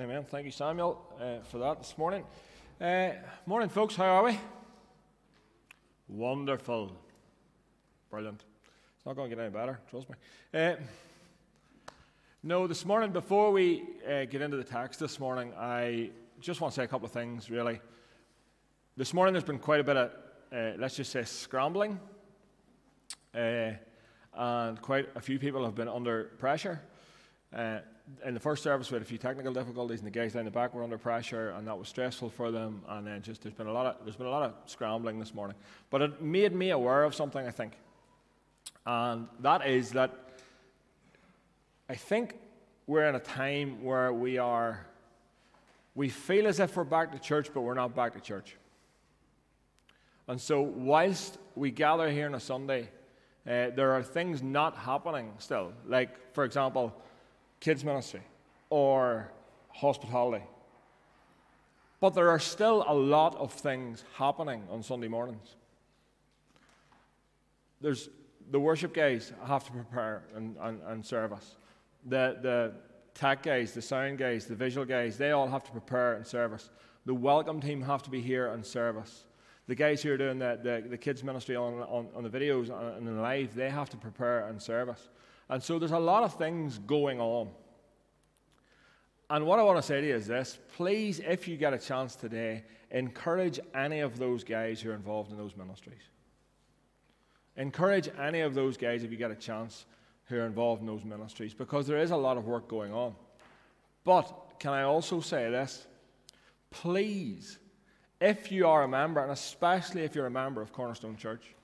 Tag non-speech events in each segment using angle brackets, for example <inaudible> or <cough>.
Amen. Thank you, Samuel, uh, for that this morning. Uh, morning, folks. How are we? Wonderful. Brilliant. It's not going to get any better, trust me. Uh, no, this morning, before we uh, get into the text this morning, I just want to say a couple of things, really. This morning, there's been quite a bit of, uh, let's just say, scrambling. Uh, and quite a few people have been under pressure. In the first service, we had a few technical difficulties, and the guys down the back were under pressure, and that was stressful for them. And then just there's been a lot of there's been a lot of scrambling this morning, but it made me aware of something. I think, and that is that I think we're in a time where we are we feel as if we're back to church, but we're not back to church. And so, whilst we gather here on a Sunday, uh, there are things not happening still. Like, for example kids' ministry or hospitality. But there are still a lot of things happening on Sunday mornings. There's the worship guys have to prepare and, and, and serve us. The, the tech guys, the sound guys, the visual guys, they all have to prepare and serve us. The welcome team have to be here and serve us. The guys who are doing the, the, the kids' ministry on, on, on the videos and the live, they have to prepare and serve us. And so there's a lot of things going on. And what I want to say to you is this please, if you get a chance today, encourage any of those guys who are involved in those ministries. Encourage any of those guys, if you get a chance, who are involved in those ministries, because there is a lot of work going on. But can I also say this? Please, if you are a member, and especially if you're a member of Cornerstone Church,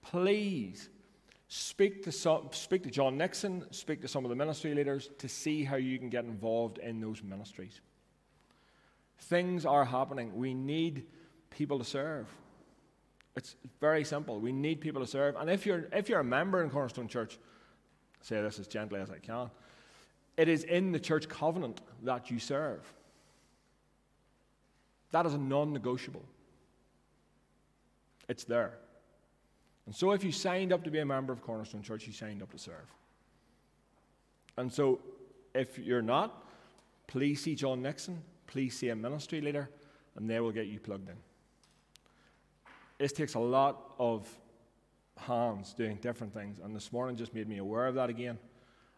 please Speak to, some, speak to John Nixon, speak to some of the ministry leaders to see how you can get involved in those ministries. Things are happening. We need people to serve. It's very simple. We need people to serve. And if you're, if you're a member in Cornerstone Church, say this as gently as I can, it is in the church covenant that you serve. That is a non negotiable. It's there. And so, if you signed up to be a member of Cornerstone Church, you signed up to serve. And so, if you're not, please see John Nixon, please see a ministry leader, and they will get you plugged in. This takes a lot of hands doing different things, and this morning just made me aware of that again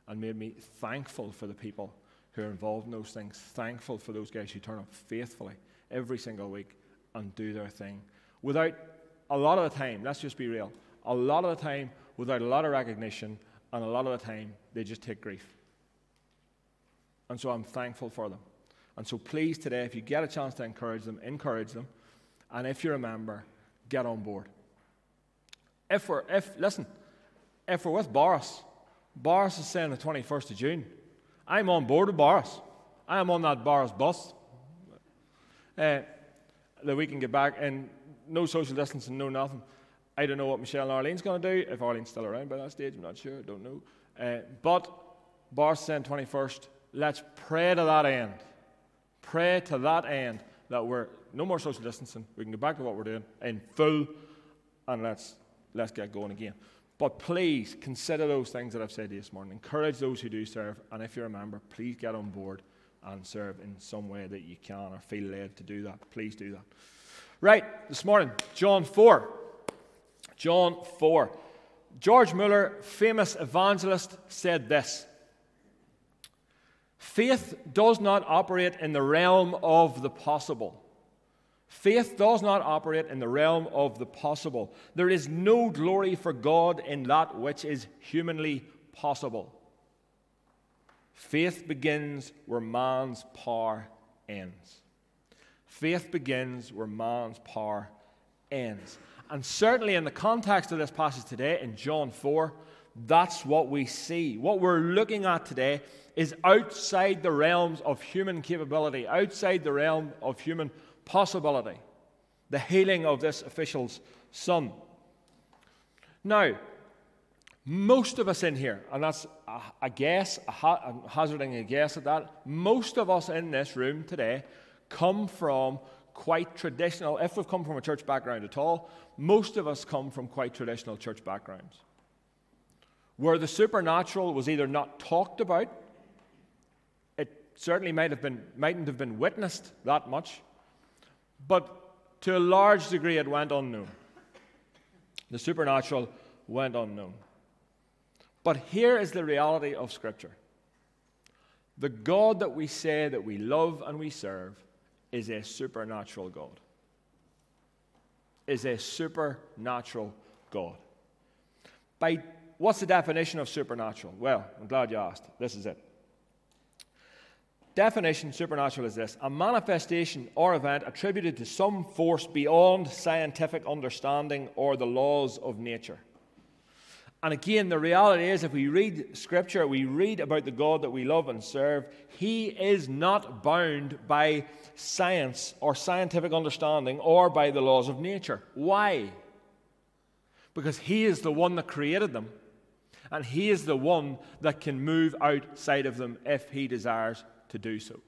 and made me thankful for the people who are involved in those things, thankful for those guys who turn up faithfully every single week and do their thing without a lot of the time, let's just be real, a lot of the time, without a lot of recognition, and a lot of the time, they just take grief. And so I'm thankful for them. And so please, today, if you get a chance to encourage them, encourage them. And if you're a member, get on board. If we're, if, listen, if we're with Boris, Boris is saying the 21st of June. I'm on board with Boris. I am on that Boris bus. Uh, that we can get back and no social distancing, no nothing. I don't know what Michelle and Arlene's going to do. If Arlene's still around by that stage, I'm not sure. I don't know. Uh, but said 21st, let's pray to that end. Pray to that end that we're no more social distancing. We can go back to what we're doing in full, and let's let's get going again. But please consider those things that I've said to you this morning. Encourage those who do serve, and if you're a member, please get on board and serve in some way that you can or feel led to do that. Please do that. Right, this morning, John 4. John 4. George Mueller, famous evangelist, said this Faith does not operate in the realm of the possible. Faith does not operate in the realm of the possible. There is no glory for God in that which is humanly possible. Faith begins where man's power ends. Faith begins where man's power ends. And certainly in the context of this passage today, in John 4, that's what we see. What we're looking at today is outside the realms of human capability, outside the realm of human possibility. The healing of this official's son. Now, most of us in here, and that's a, guess, a ha- I'm hazarding a guess at that, most of us in this room today come from quite traditional, if we've come from a church background at all, most of us come from quite traditional church backgrounds. Where the supernatural was either not talked about, it certainly might have been, mightn't have been witnessed that much, but to a large degree it went unknown. The supernatural went unknown. But here is the reality of Scripture the God that we say that we love and we serve is a supernatural God. Is a supernatural God. By what's the definition of supernatural? Well, I'm glad you asked. This is it. Definition supernatural is this a manifestation or event attributed to some force beyond scientific understanding or the laws of nature. And again, the reality is, if we read Scripture, we read about the God that we love and serve, He is not bound by science or scientific understanding or by the laws of nature. Why? Because He is the one that created them, and He is the one that can move outside of them if He desires to do so.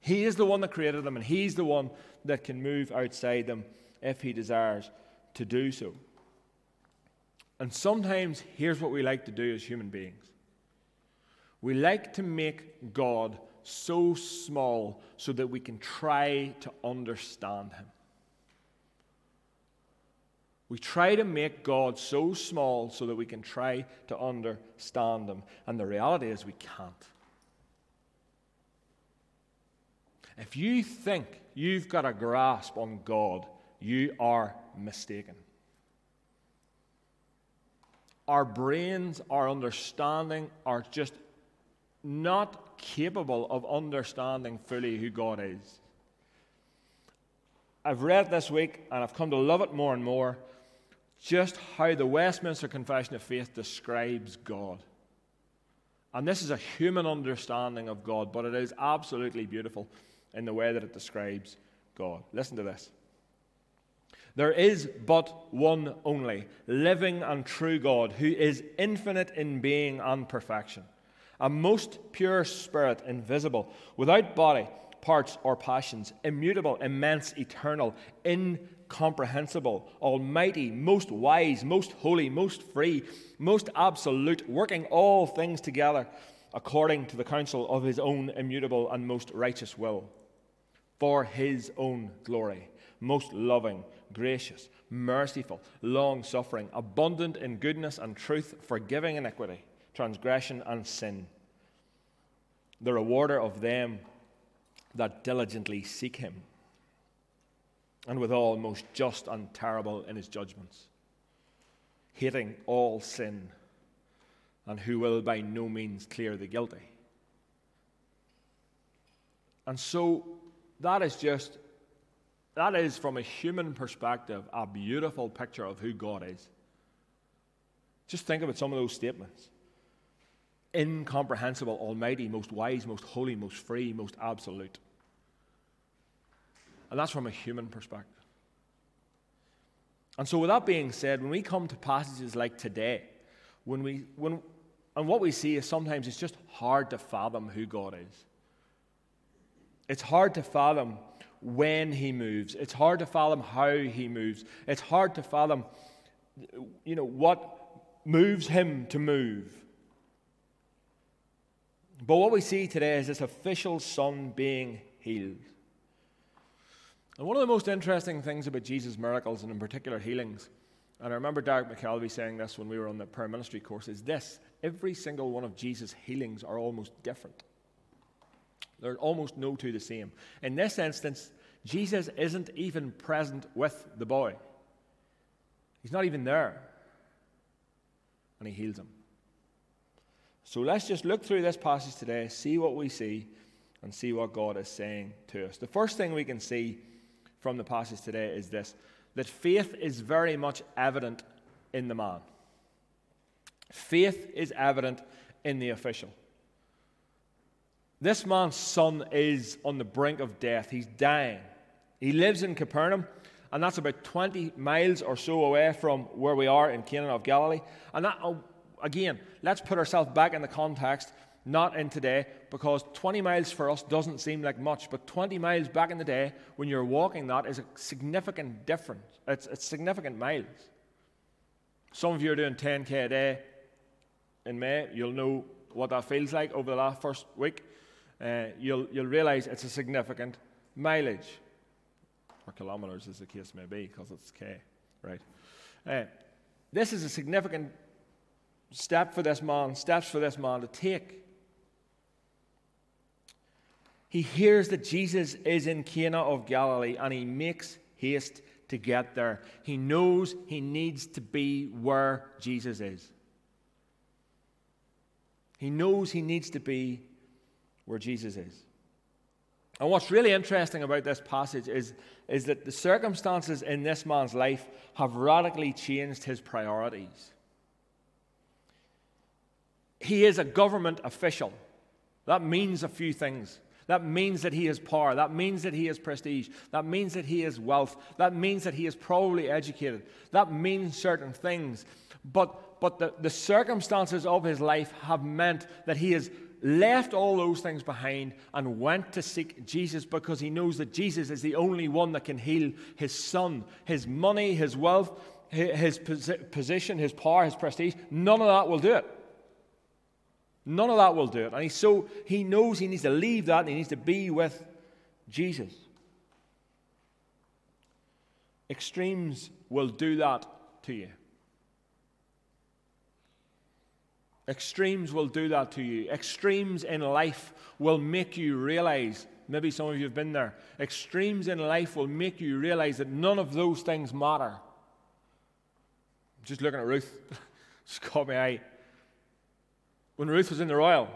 He is the one that created them, and He's the one that can move outside them if He desires to do so. And sometimes, here's what we like to do as human beings we like to make God so small so that we can try to understand Him. We try to make God so small so that we can try to understand Him. And the reality is, we can't. If you think you've got a grasp on God, you are mistaken our brains, our understanding are just not capable of understanding fully who God is. I've read this week, and I've come to love it more and more, just how the Westminster Confession of Faith describes God. And this is a human understanding of God, but it is absolutely beautiful in the way that it describes God. Listen to this. There is but one only, living and true God, who is infinite in being and perfection, a most pure spirit, invisible, without body, parts, or passions, immutable, immense, eternal, incomprehensible, almighty, most wise, most holy, most free, most absolute, working all things together according to the counsel of his own immutable and most righteous will, for his own glory, most loving gracious, merciful, long suffering, abundant in goodness and truth, forgiving iniquity, transgression, and sin. The rewarder of them that diligently seek him, and withal most just and terrible in his judgments, hating all sin, and who will by no means clear the guilty. And so that is just that is, from a human perspective, a beautiful picture of who God is. Just think about some of those statements incomprehensible, almighty, most wise, most holy, most free, most absolute. And that's from a human perspective. And so, with that being said, when we come to passages like today, when we, when, and what we see is sometimes it's just hard to fathom who God is. It's hard to fathom when he moves. It's hard to fathom how he moves. It's hard to fathom, you know, what moves him to move. But what we see today is this official son being healed. And one of the most interesting things about Jesus' miracles, and in particular healings, and I remember Derek McKelvey saying this when we were on the prayer ministry course, is this every single one of Jesus' healings are almost different. They're almost no two the same. In this instance, Jesus isn't even present with the boy. He's not even there. And he heals him. So let's just look through this passage today, see what we see, and see what God is saying to us. The first thing we can see from the passage today is this that faith is very much evident in the man. Faith is evident in the official. This man's son is on the brink of death. He's dying. He lives in Capernaum, and that's about 20 miles or so away from where we are in Cana of Galilee. And that, oh, again, let's put ourselves back in the context, not in today, because 20 miles for us doesn't seem like much, but 20 miles back in the day, when you're walking that, is a significant difference. It's, it's significant miles. Some of you are doing 10k a day in May, you'll know what that feels like over the last first week, uh, you'll, you'll realize it's a significant mileage, or kilometers as the case may be, because it's K, right? Uh, this is a significant step for this man, steps for this man to take. He hears that Jesus is in Cana of Galilee and he makes haste to get there. He knows he needs to be where Jesus is. He knows he needs to be where Jesus is. And what's really interesting about this passage is, is that the circumstances in this man's life have radically changed his priorities. He is a government official. That means a few things. That means that he has power. That means that he has prestige. That means that he has wealth. That means that he is probably educated. That means certain things. But, but the, the circumstances of his life have meant that he has left all those things behind and went to seek Jesus because he knows that Jesus is the only one that can heal his son. His money, his wealth, his position, his power, his prestige, none of that will do it. None of that will do it. And he, so he knows he needs to leave that and he needs to be with Jesus. Extremes will do that to you. Extremes will do that to you. Extremes in life will make you realize, maybe some of you have been there, extremes in life will make you realize that none of those things matter. Just looking at Ruth, <laughs> just caught my eye when Ruth was in the royal.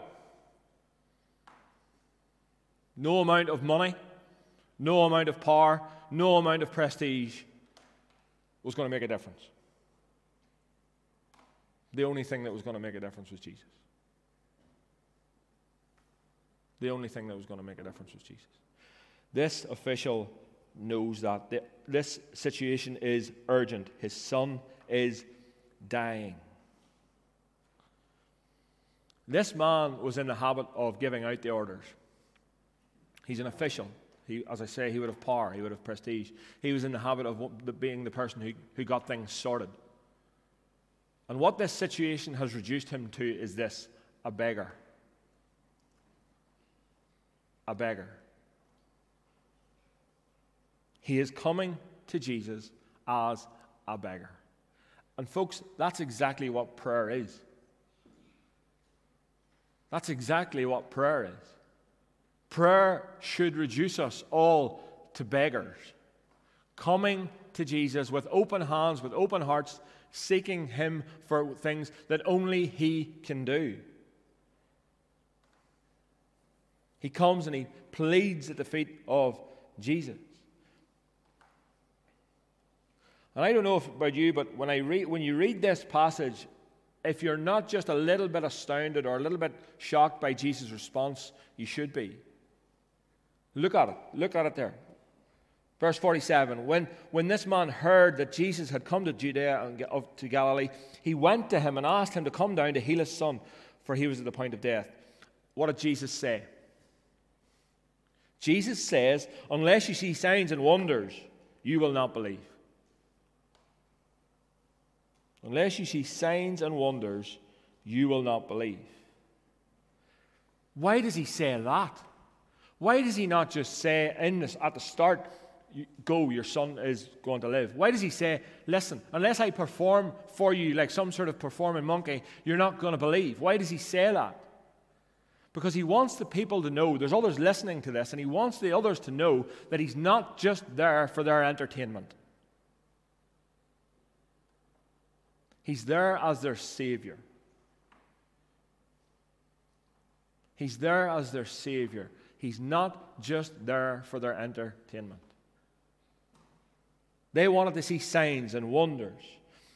No amount of money, no amount of power, no amount of prestige was going to make a difference. The only thing that was going to make a difference was Jesus. The only thing that was going to make a difference was Jesus. This official knows that this situation is urgent. His son is dying. This man was in the habit of giving out the orders. He's an official. He, as I say, he would have power, he would have prestige. He was in the habit of being the person who, who got things sorted. And what this situation has reduced him to is this a beggar. A beggar. He is coming to Jesus as a beggar. And, folks, that's exactly what prayer is. That's exactly what prayer is. Prayer should reduce us all to beggars, coming to Jesus with open hands, with open hearts, seeking Him for things that only He can do. He comes and he pleads at the feet of Jesus. And I don't know about you, but when I read when you read this passage, if you're not just a little bit astounded or a little bit shocked by Jesus' response, you should be. Look at it. Look at it there. Verse 47 when, when this man heard that Jesus had come to Judea and to Galilee, he went to him and asked him to come down to heal his son, for he was at the point of death. What did Jesus say? Jesus says, Unless you see signs and wonders, you will not believe. Unless you see signs and wonders, you will not believe. Why does he say that? Why does he not just say in this, at the start, go, your son is going to live? Why does he say, listen, unless I perform for you like some sort of performing monkey, you're not going to believe? Why does he say that? Because he wants the people to know, there's others listening to this, and he wants the others to know that he's not just there for their entertainment. He's there as their Savior. He's there as their Savior. He's not just there for their entertainment. They wanted to see signs and wonders.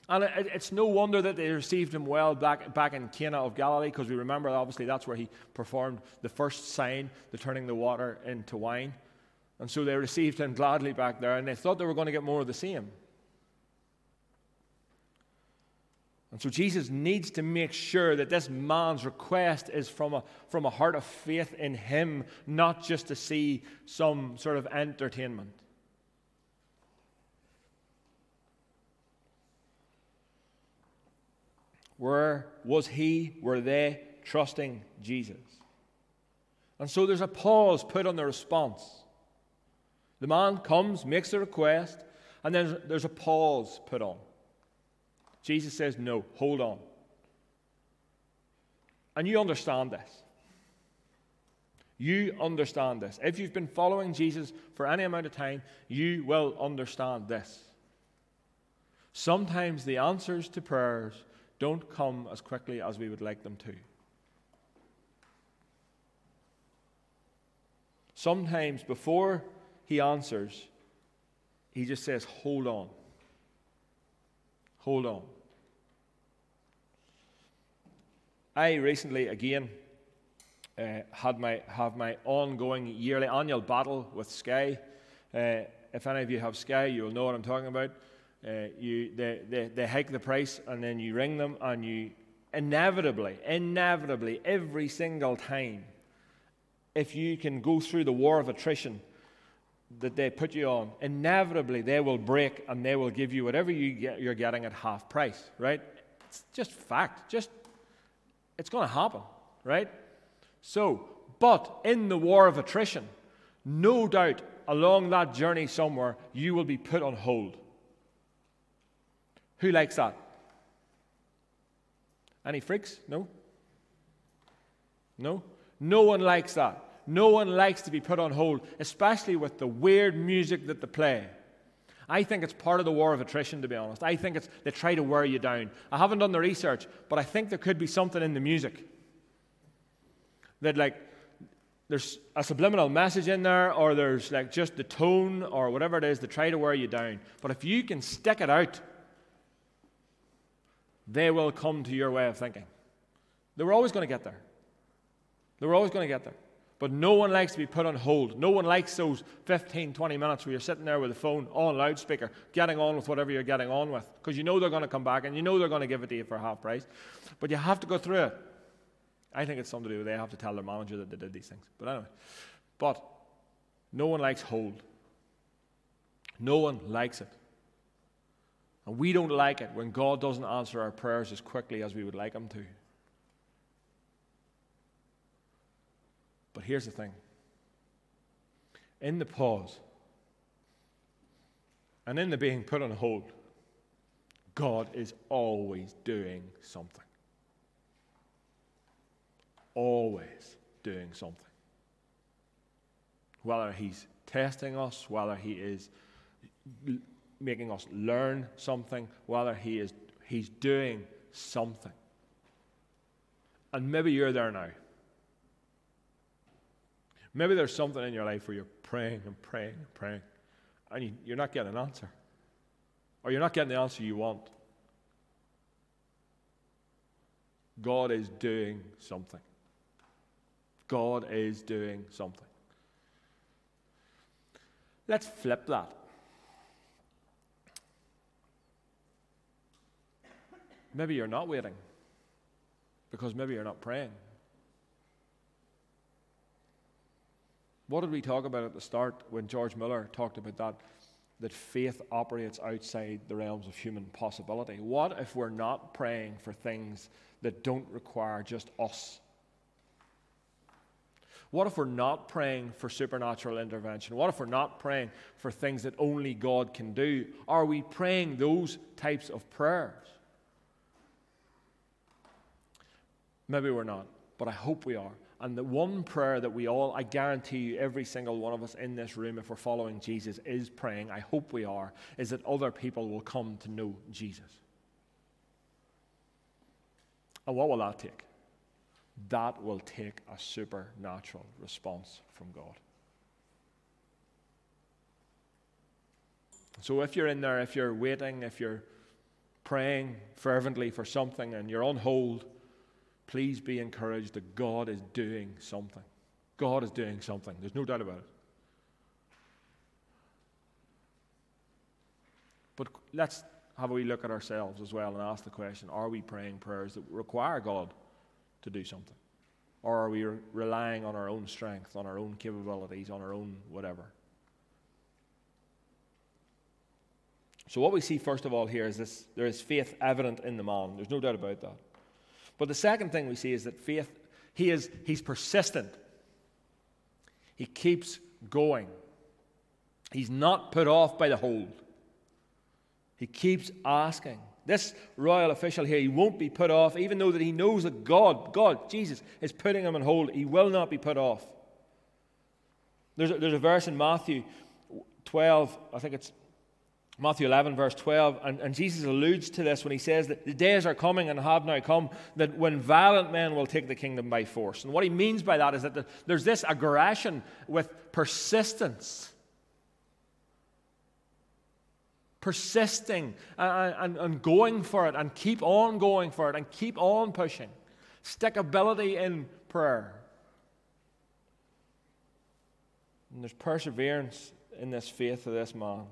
And it's no wonder that they received him well back, back in Cana of Galilee, because we remember, obviously, that's where he performed the first sign, the turning the water into wine. And so they received him gladly back there, and they thought they were going to get more of the same. And so Jesus needs to make sure that this man's request is from a, from a heart of faith in him, not just to see some sort of entertainment. Where was he, were they trusting Jesus. And so there's a pause put on the response. The man comes, makes a request, and then there's a pause put on. Jesus says, No, hold on. And you understand this. You understand this. If you've been following Jesus for any amount of time, you will understand this. Sometimes the answers to prayers don't come as quickly as we would like them to. Sometimes before he answers, he just says, Hold on. Hold on. I recently, again, uh, had my, have my ongoing yearly annual battle with Sky. Uh, if any of you have Sky, you'll know what I'm talking about. Uh, you, they, they, they hike the price and then you ring them and you inevitably, inevitably, every single time, if you can go through the war of attrition that they put you on, inevitably they will break and they will give you whatever you get, you're getting at half price, right? It's just fact. Just it's going to happen, right? So, but in the war of attrition, no doubt along that journey somewhere, you will be put on hold. Who likes that? Any freaks? No? No? No one likes that. No one likes to be put on hold, especially with the weird music that they play. I think it's part of the war of attrition, to be honest. I think it's they try to wear you down. I haven't done the research, but I think there could be something in the music that, like, there's a subliminal message in there, or there's like just the tone, or whatever it is, to try to wear you down. But if you can stick it out, they will come to your way of thinking. They were always going to get there. They were always going to get there. But no one likes to be put on hold. No one likes those 15, 20 minutes where you're sitting there with the phone on loudspeaker, getting on with whatever you're getting on with, because you know they're going to come back and you know they're going to give it to you for half price. But you have to go through it. I think it's something to do with they have to tell their manager that they did these things. But anyway, but no one likes hold. No one likes it. And we don't like it when God doesn't answer our prayers as quickly as we would like Him to. But here's the thing in the pause and in the being put on hold, God is always doing something. Always doing something. Whether He's testing us, whether He is making us learn something, whether He is He's doing something. And maybe you're there now. Maybe there's something in your life where you're praying and praying and praying, and you, you're not getting an answer. Or you're not getting the answer you want. God is doing something. God is doing something. Let's flip that. Maybe you're not waiting because maybe you're not praying. What did we talk about at the start when George Mueller talked about that? That faith operates outside the realms of human possibility. What if we're not praying for things that don't require just us? What if we're not praying for supernatural intervention? What if we're not praying for things that only God can do? Are we praying those types of prayers? Maybe we're not, but I hope we are. And the one prayer that we all, I guarantee you, every single one of us in this room, if we're following Jesus, is praying, I hope we are, is that other people will come to know Jesus. And what will that take? That will take a supernatural response from God. So if you're in there, if you're waiting, if you're praying fervently for something and you're on hold, please be encouraged that God is doing something. God is doing something. There's no doubt about it. But let's have a wee look at ourselves as well and ask the question are we praying prayers that require God to do something? Or are we re- relying on our own strength, on our own capabilities, on our own whatever? So, what we see first of all here is this there is faith evident in the man. There's no doubt about that. But the second thing we see is that faith He is, he's persistent. He keeps going. He's not put off by the hold. He keeps asking. This royal official here, he won't be put off, even though that he knows that God, God, Jesus, is putting him on hold. He will not be put off. There's a, there's a verse in Matthew 12, I think it's Matthew 11, verse 12, and, and Jesus alludes to this when he says that the days are coming and have now come that when violent men will take the kingdom by force. And what he means by that is that the, there's this aggression with persistence. Persisting and, and, and going for it and keep on going for it and keep on pushing. Stickability in prayer. And there's perseverance in this faith of this man.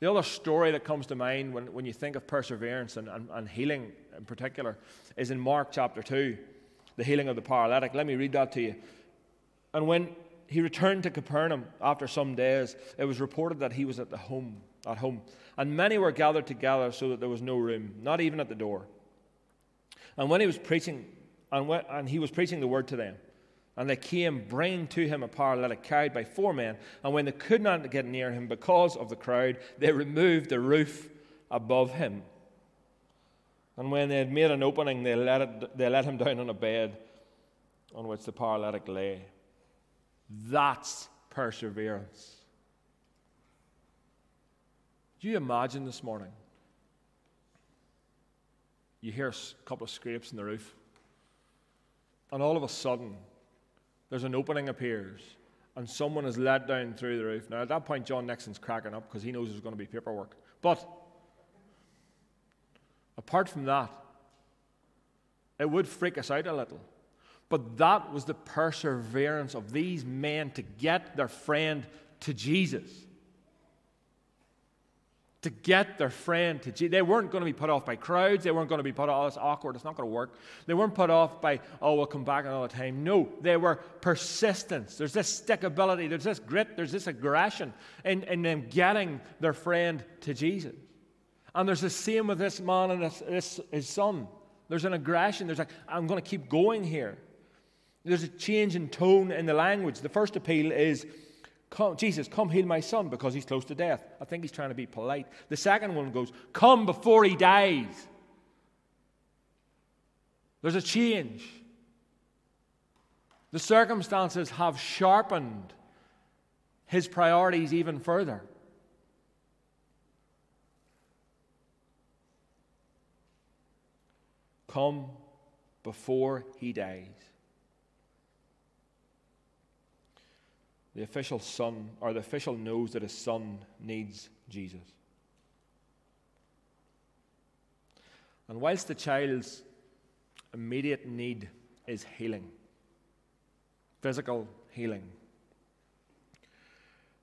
The other story that comes to mind when, when you think of perseverance and, and, and healing in particular is in Mark chapter 2, the healing of the paralytic. Let me read that to you. And when he returned to Capernaum after some days, it was reported that he was at the home, at home. And many were gathered together so that there was no room, not even at the door. And when he was preaching, and, when, and he was preaching the word to them, and they came, bringing to him a paralytic carried by four men. And when they could not get near him because of the crowd, they removed the roof above him. And when they had made an opening, they let, it, they let him down on a bed on which the paralytic lay. That's perseverance. Do you imagine this morning? You hear a couple of scrapes in the roof, and all of a sudden, there's an opening appears and someone is let down through the roof. Now, at that point, John Nixon's cracking up because he knows there's going to be paperwork. But apart from that, it would freak us out a little. But that was the perseverance of these men to get their friend to Jesus to get their friend to Jesus. They weren't going to be put off by crowds. They weren't going to be put off, oh, it's awkward, it's not going to work. They weren't put off by, oh, we'll come back another time. No, they were persistence. There's this stickability, there's this grit, there's this aggression in, in them getting their friend to Jesus. And there's the same with this man and his son. There's an aggression. There's like, I'm going to keep going here. There's a change in tone in the language. The first appeal is, Come, Jesus, come heal my son because he's close to death. I think he's trying to be polite. The second one goes, Come before he dies. There's a change. The circumstances have sharpened his priorities even further. Come before he dies. The official son, or the official knows that his son needs Jesus. And whilst the child's immediate need is healing, physical healing,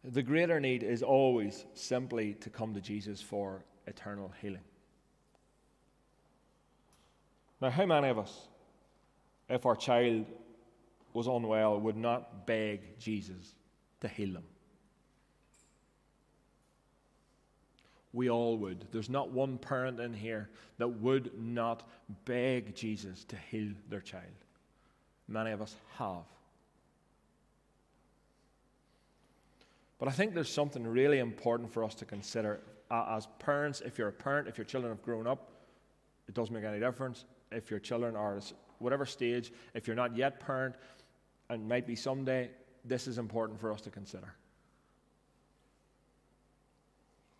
the greater need is always simply to come to Jesus for eternal healing. Now, how many of us, if our child was unwell, would not beg Jesus to heal them. We all would. There's not one parent in here that would not beg Jesus to heal their child. Many of us have. But I think there's something really important for us to consider as parents. If you're a parent, if your children have grown up, it doesn't make any difference. If your children are at whatever stage, if you're not yet parent, and might be someday, this is important for us to consider.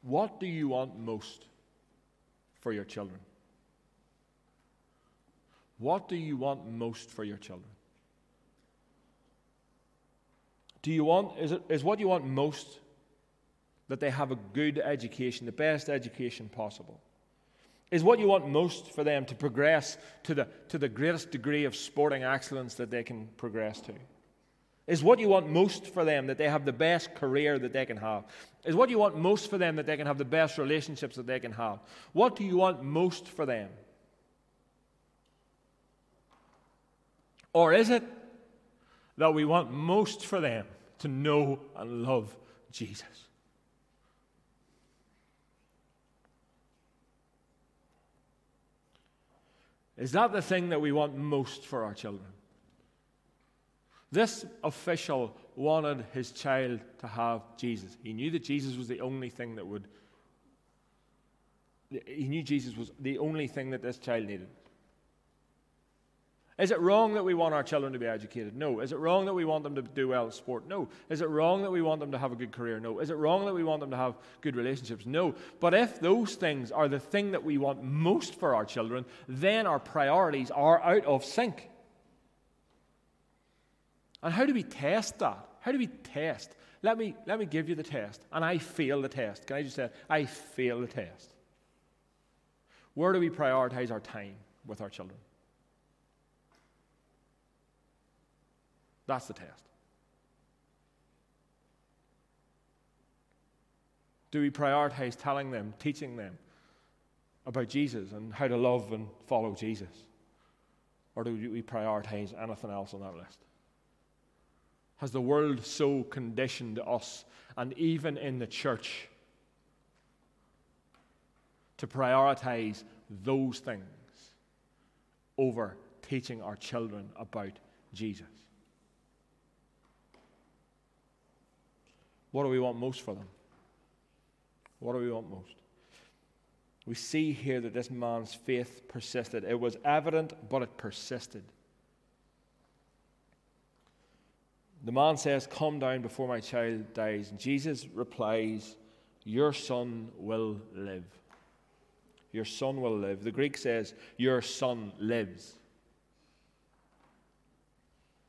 What do you want most for your children? What do you want most for your children? Do you want, is, it, is what you want most that they have a good education, the best education possible? Is what you want most for them to progress to the, to the greatest degree of sporting excellence that they can progress to? Is what you want most for them that they have the best career that they can have? Is what you want most for them that they can have the best relationships that they can have? What do you want most for them? Or is it that we want most for them to know and love Jesus? Is that the thing that we want most for our children? This official wanted his child to have Jesus. He knew that Jesus was the only thing that would, he knew Jesus was the only thing that this child needed. Is it wrong that we want our children to be educated? No. Is it wrong that we want them to do well at sport? No. Is it wrong that we want them to have a good career? No. Is it wrong that we want them to have good relationships? No. But if those things are the thing that we want most for our children, then our priorities are out of sync. And how do we test that? How do we test? Let me, let me give you the test. And I fail the test. Can I just say, I fail the test. Where do we prioritize our time with our children? That's the test. Do we prioritize telling them, teaching them about Jesus and how to love and follow Jesus? Or do we prioritize anything else on that list? Has the world so conditioned us, and even in the church, to prioritize those things over teaching our children about Jesus? What do we want most for them? What do we want most? We see here that this man's faith persisted. It was evident, but it persisted. The man says, Come down before my child dies. And Jesus replies, Your son will live. Your son will live. The Greek says, Your son lives.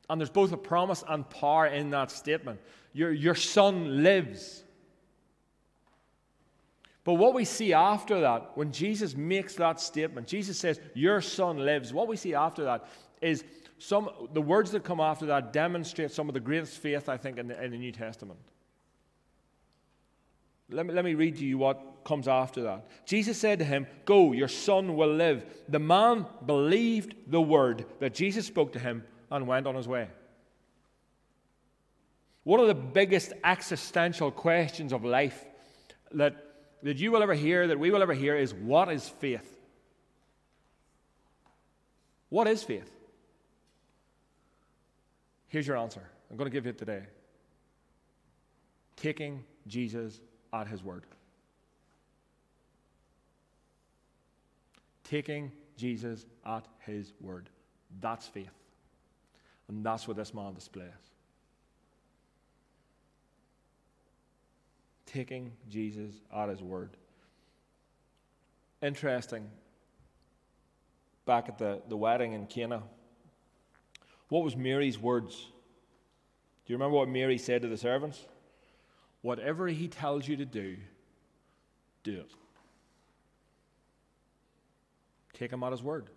And there's both a promise and power in that statement. Your, your son lives. But what we see after that, when Jesus makes that statement, Jesus says, Your son lives. What we see after that is some, the words that come after that demonstrate some of the greatest faith, I think, in the, in the New Testament. Let me, let me read to you what comes after that. Jesus said to him, Go, your son will live. The man believed the word that Jesus spoke to him and went on his way. One of the biggest existential questions of life that, that you will ever hear, that we will ever hear, is what is faith? What is faith? Here's your answer. I'm going to give you it today. Taking Jesus at his word. Taking Jesus at his word. That's faith. And that's what this man displays. Taking Jesus at his word. Interesting. Back at the, the wedding in Cana, what was Mary's words? Do you remember what Mary said to the servants? Whatever he tells you to do, do it. Take him at his word.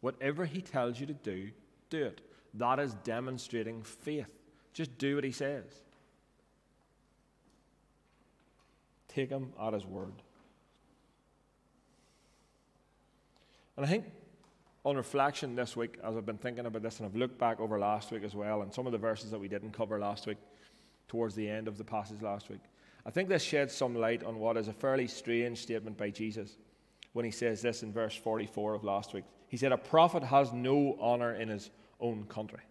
Whatever he tells you to do, do it. That is demonstrating faith. Just do what he says. Take him at his word. And I think on reflection this week, as I've been thinking about this, and I've looked back over last week as well, and some of the verses that we didn't cover last week, towards the end of the passage last week, I think this sheds some light on what is a fairly strange statement by Jesus when he says this in verse 44 of last week. He said, A prophet has no honor in his own country.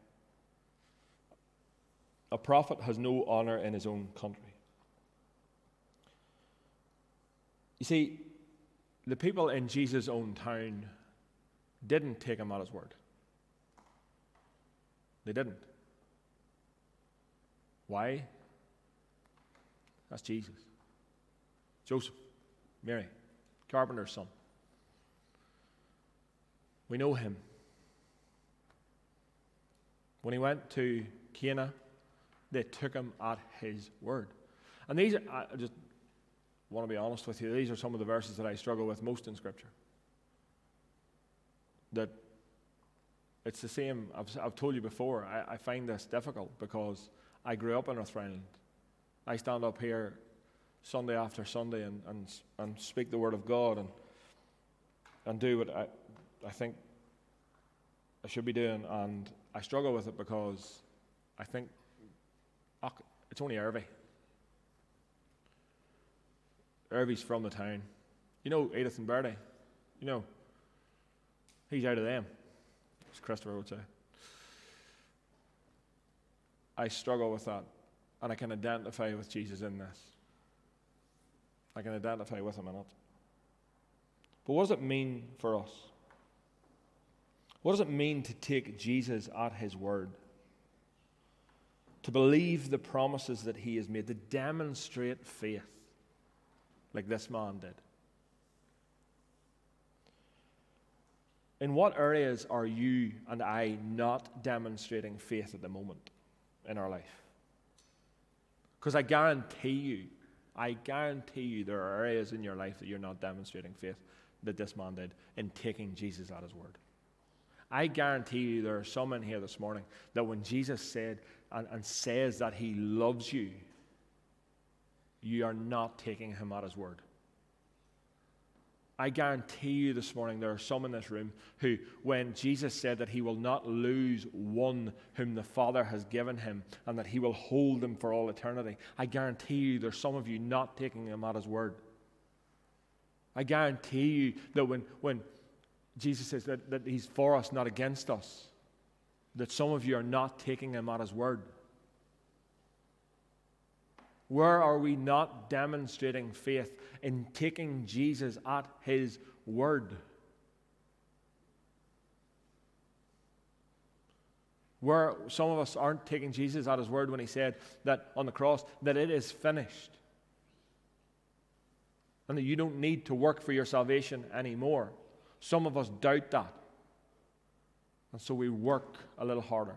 A prophet has no honor in his own country. You see, the people in Jesus' own town didn't take him at his word. They didn't. Why? That's Jesus. Joseph, Mary, carpenter's son. We know him. When he went to Cana, they took him at his word. And these, I just want to be honest with you, these are some of the verses that I struggle with most in Scripture. That it's the same, I've, I've told you before, I, I find this difficult because I grew up in Northern Ireland. I stand up here Sunday after Sunday and, and, and speak the Word of God and, and do what I, I think I should be doing. And I struggle with it because I think oh, it's only Irvy. Irvy's from the town. You know Edith and Bertie? You know, he's out of them, as Christopher would say. I struggle with that. And I can identify with Jesus in this. I can identify with him in it. But what does it mean for us? What does it mean to take Jesus at his word? To believe the promises that he has made, to demonstrate faith like this man did. In what areas are you and I not demonstrating faith at the moment in our life? Because I guarantee you, I guarantee you there are areas in your life that you're not demonstrating faith that this man did in taking Jesus at his word. I guarantee you there are some in here this morning that when Jesus said and, and says that he loves you, you are not taking him at his word. I guarantee you this morning there are some in this room who, when Jesus said that he will not lose one whom the Father has given him and that he will hold them for all eternity, I guarantee you there's some of you not taking him at his word. I guarantee you that when, when Jesus says that, that he's for us, not against us, that some of you are not taking him at his word. Where are we not demonstrating faith in taking Jesus at his word? Where some of us aren't taking Jesus at his word when he said that on the cross that it is finished. And that you don't need to work for your salvation anymore. Some of us doubt that. And so we work a little harder.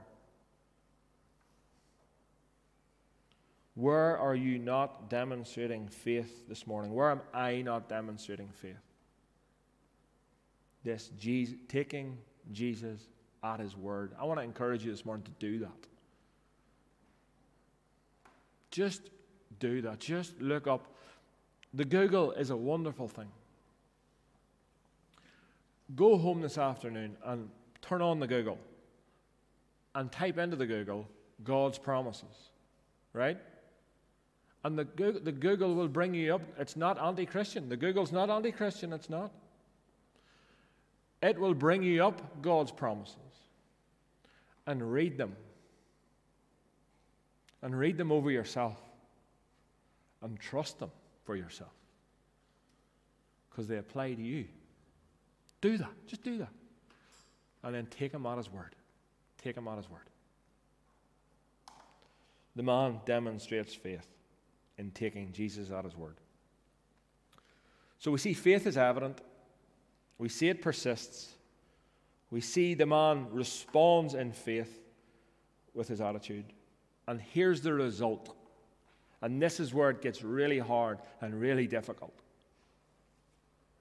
Where are you not demonstrating faith this morning? Where am I not demonstrating faith? This Jesus, taking Jesus at his word. I want to encourage you this morning to do that. Just do that. Just look up. The Google is a wonderful thing. Go home this afternoon and turn on the Google and type into the Google God's promises, right? And the Google, the Google will bring you up. It's not anti Christian. The Google's not anti Christian, it's not. It will bring you up God's promises and read them. And read them over yourself and trust them for yourself because they apply to you. Do that. Just do that. And then take him at his word. Take him at his word. The man demonstrates faith in taking Jesus at his word. So we see faith is evident, we see it persists, we see the man responds in faith with his attitude. And here's the result. And this is where it gets really hard and really difficult.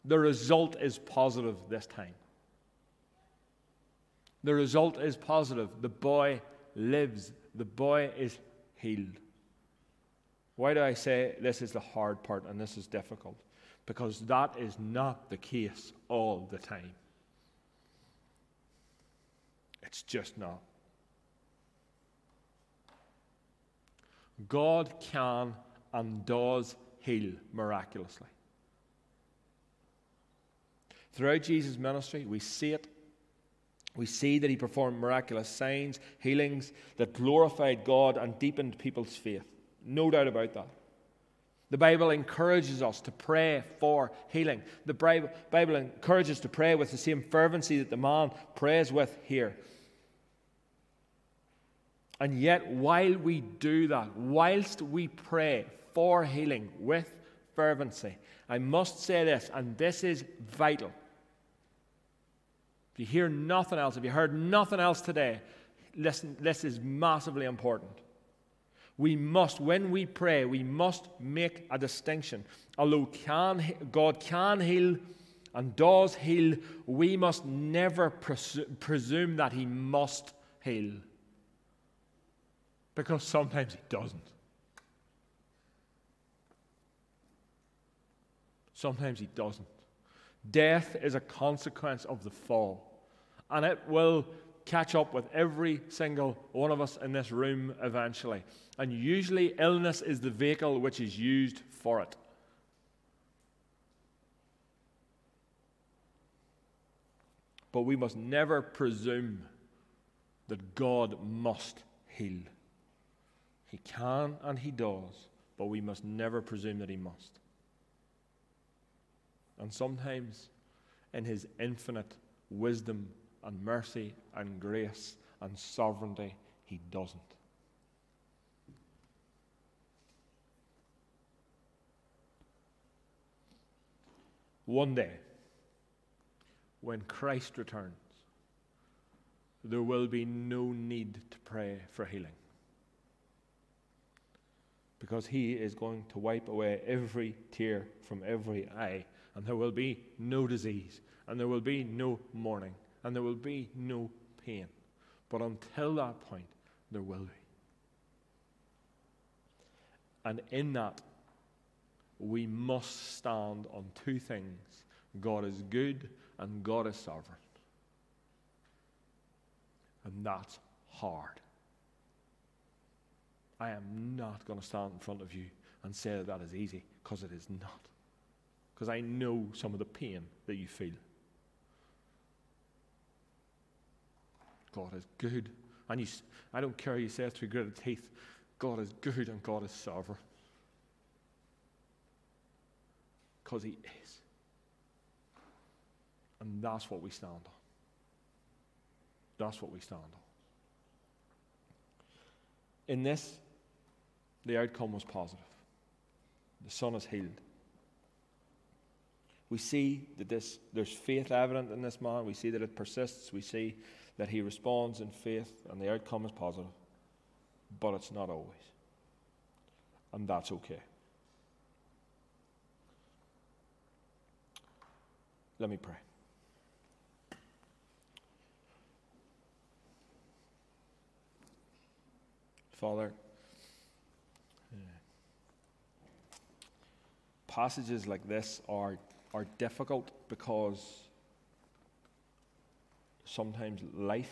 The result is positive this time. The result is positive. The boy lives, the boy is healed. Why do I say this is the hard part and this is difficult? Because that is not the case all the time. It's just not. God can and does heal miraculously. Throughout Jesus' ministry, we see it. We see that he performed miraculous signs, healings that glorified God and deepened people's faith. No doubt about that. The Bible encourages us to pray for healing. The Bible encourages us to pray with the same fervency that the man prays with here. And yet, while we do that, whilst we pray for healing with fervency, I must say this, and this is vital. If you hear nothing else, if you heard nothing else today, listen, this is massively important. We must, when we pray, we must make a distinction. Although can, God can heal and does heal, we must never presu- presume that He must heal. Because sometimes He doesn't. Sometimes He doesn't. Death is a consequence of the fall, and it will catch up with every single one of us in this room eventually. And usually, illness is the vehicle which is used for it. But we must never presume that God must heal. He can and He does, but we must never presume that He must. And sometimes, in His infinite wisdom and mercy and grace and sovereignty, He doesn't. One day, when Christ returns, there will be no need to pray for healing. Because he is going to wipe away every tear from every eye, and there will be no disease, and there will be no mourning, and there will be no pain. But until that point, there will be. And in that, we must stand on two things God is good and God is sovereign. And that's hard. I am not going to stand in front of you and say that that is easy, because it is not. Because I know some of the pain that you feel. God is good. And you, I don't care you say it through gritted teeth. God is good and God is sovereign. Because He is. And that's what we stand on. That's what we stand on. In this, the outcome was positive. The son is healed. We see that this, there's faith evident in this man. We see that it persists. We see that he responds in faith, and the outcome is positive. But it's not always. And that's okay. Let me pray. Father, passages like this are, are difficult because sometimes life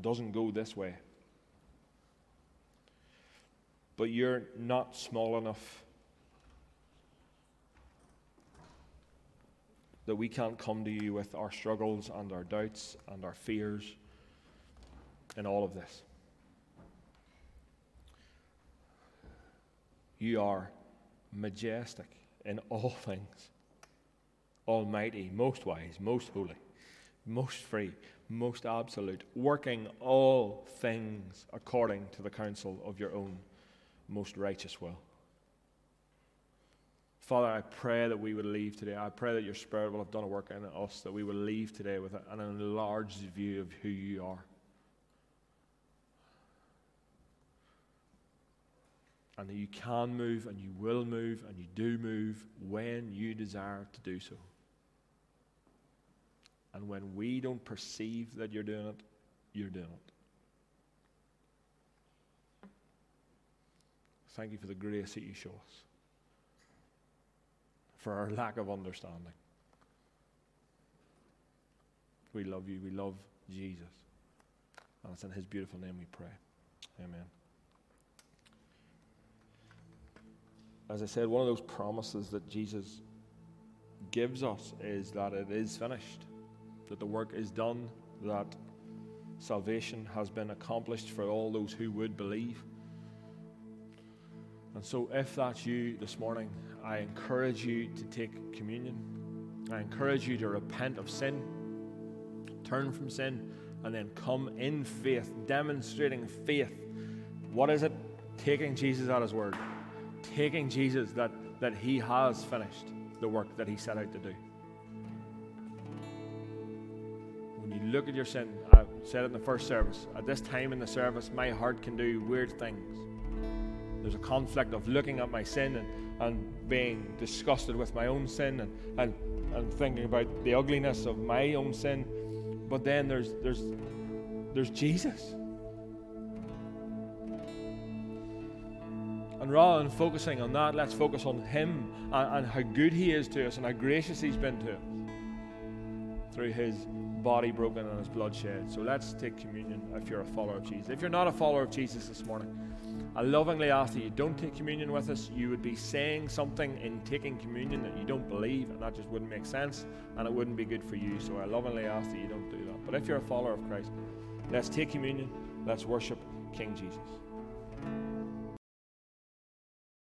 doesn't go this way. But you're not small enough that we can't come to you with our struggles and our doubts and our fears in all of this. You are majestic in all <laughs> things, almighty, most wise, most holy, most free, most absolute, working all things according to the counsel of your own most righteous will. Father, I pray that we would leave today. I pray that your Spirit will have done a work in us, that we will leave today with an enlarged view of who you are. and that you can move and you will move and you do move when you desire to do so. And when we don't perceive that you're doing it, you're doing it. Thank you for the grace that you show us, for our lack of understanding. We love you. We love Jesus. And it's in his beautiful name we pray. Amen. as I said, one of those promises that Jesus gives us is that it is finished, that the work is done, that salvation has been accomplished for all those who would believe. And so, if that's you this morning, I encourage you to take communion. I encourage you to repent of sin, turn from sin, and then come in faith, demonstrating faith. What is it? Taking Jesus at His word taking Jesus that, that he has finished the work that he set out to do. Look at your sin, I said it in the first service, at this time in the service, my heart can do weird things. There's a conflict of looking at my sin and, and being disgusted with my own sin and, and, and thinking about the ugliness of my own sin. But then there's, there's, there's Jesus. And rather than focusing on that, let's focus on Him and, and, how good He is to us and how gracious He's been to us through His body broken and His blood shed. So let's take communion if you're a follower of Jesus. If you're not a follower of Jesus this morning, I lovingly ask that you don't take communion with us. You would be saying something in taking communion that you don't believe, and that just wouldn't make sense, and it wouldn't be good for you. So I lovingly ask that you don't do that. But if you're a follower of Christ, let's take communion. Let's worship King Jesus.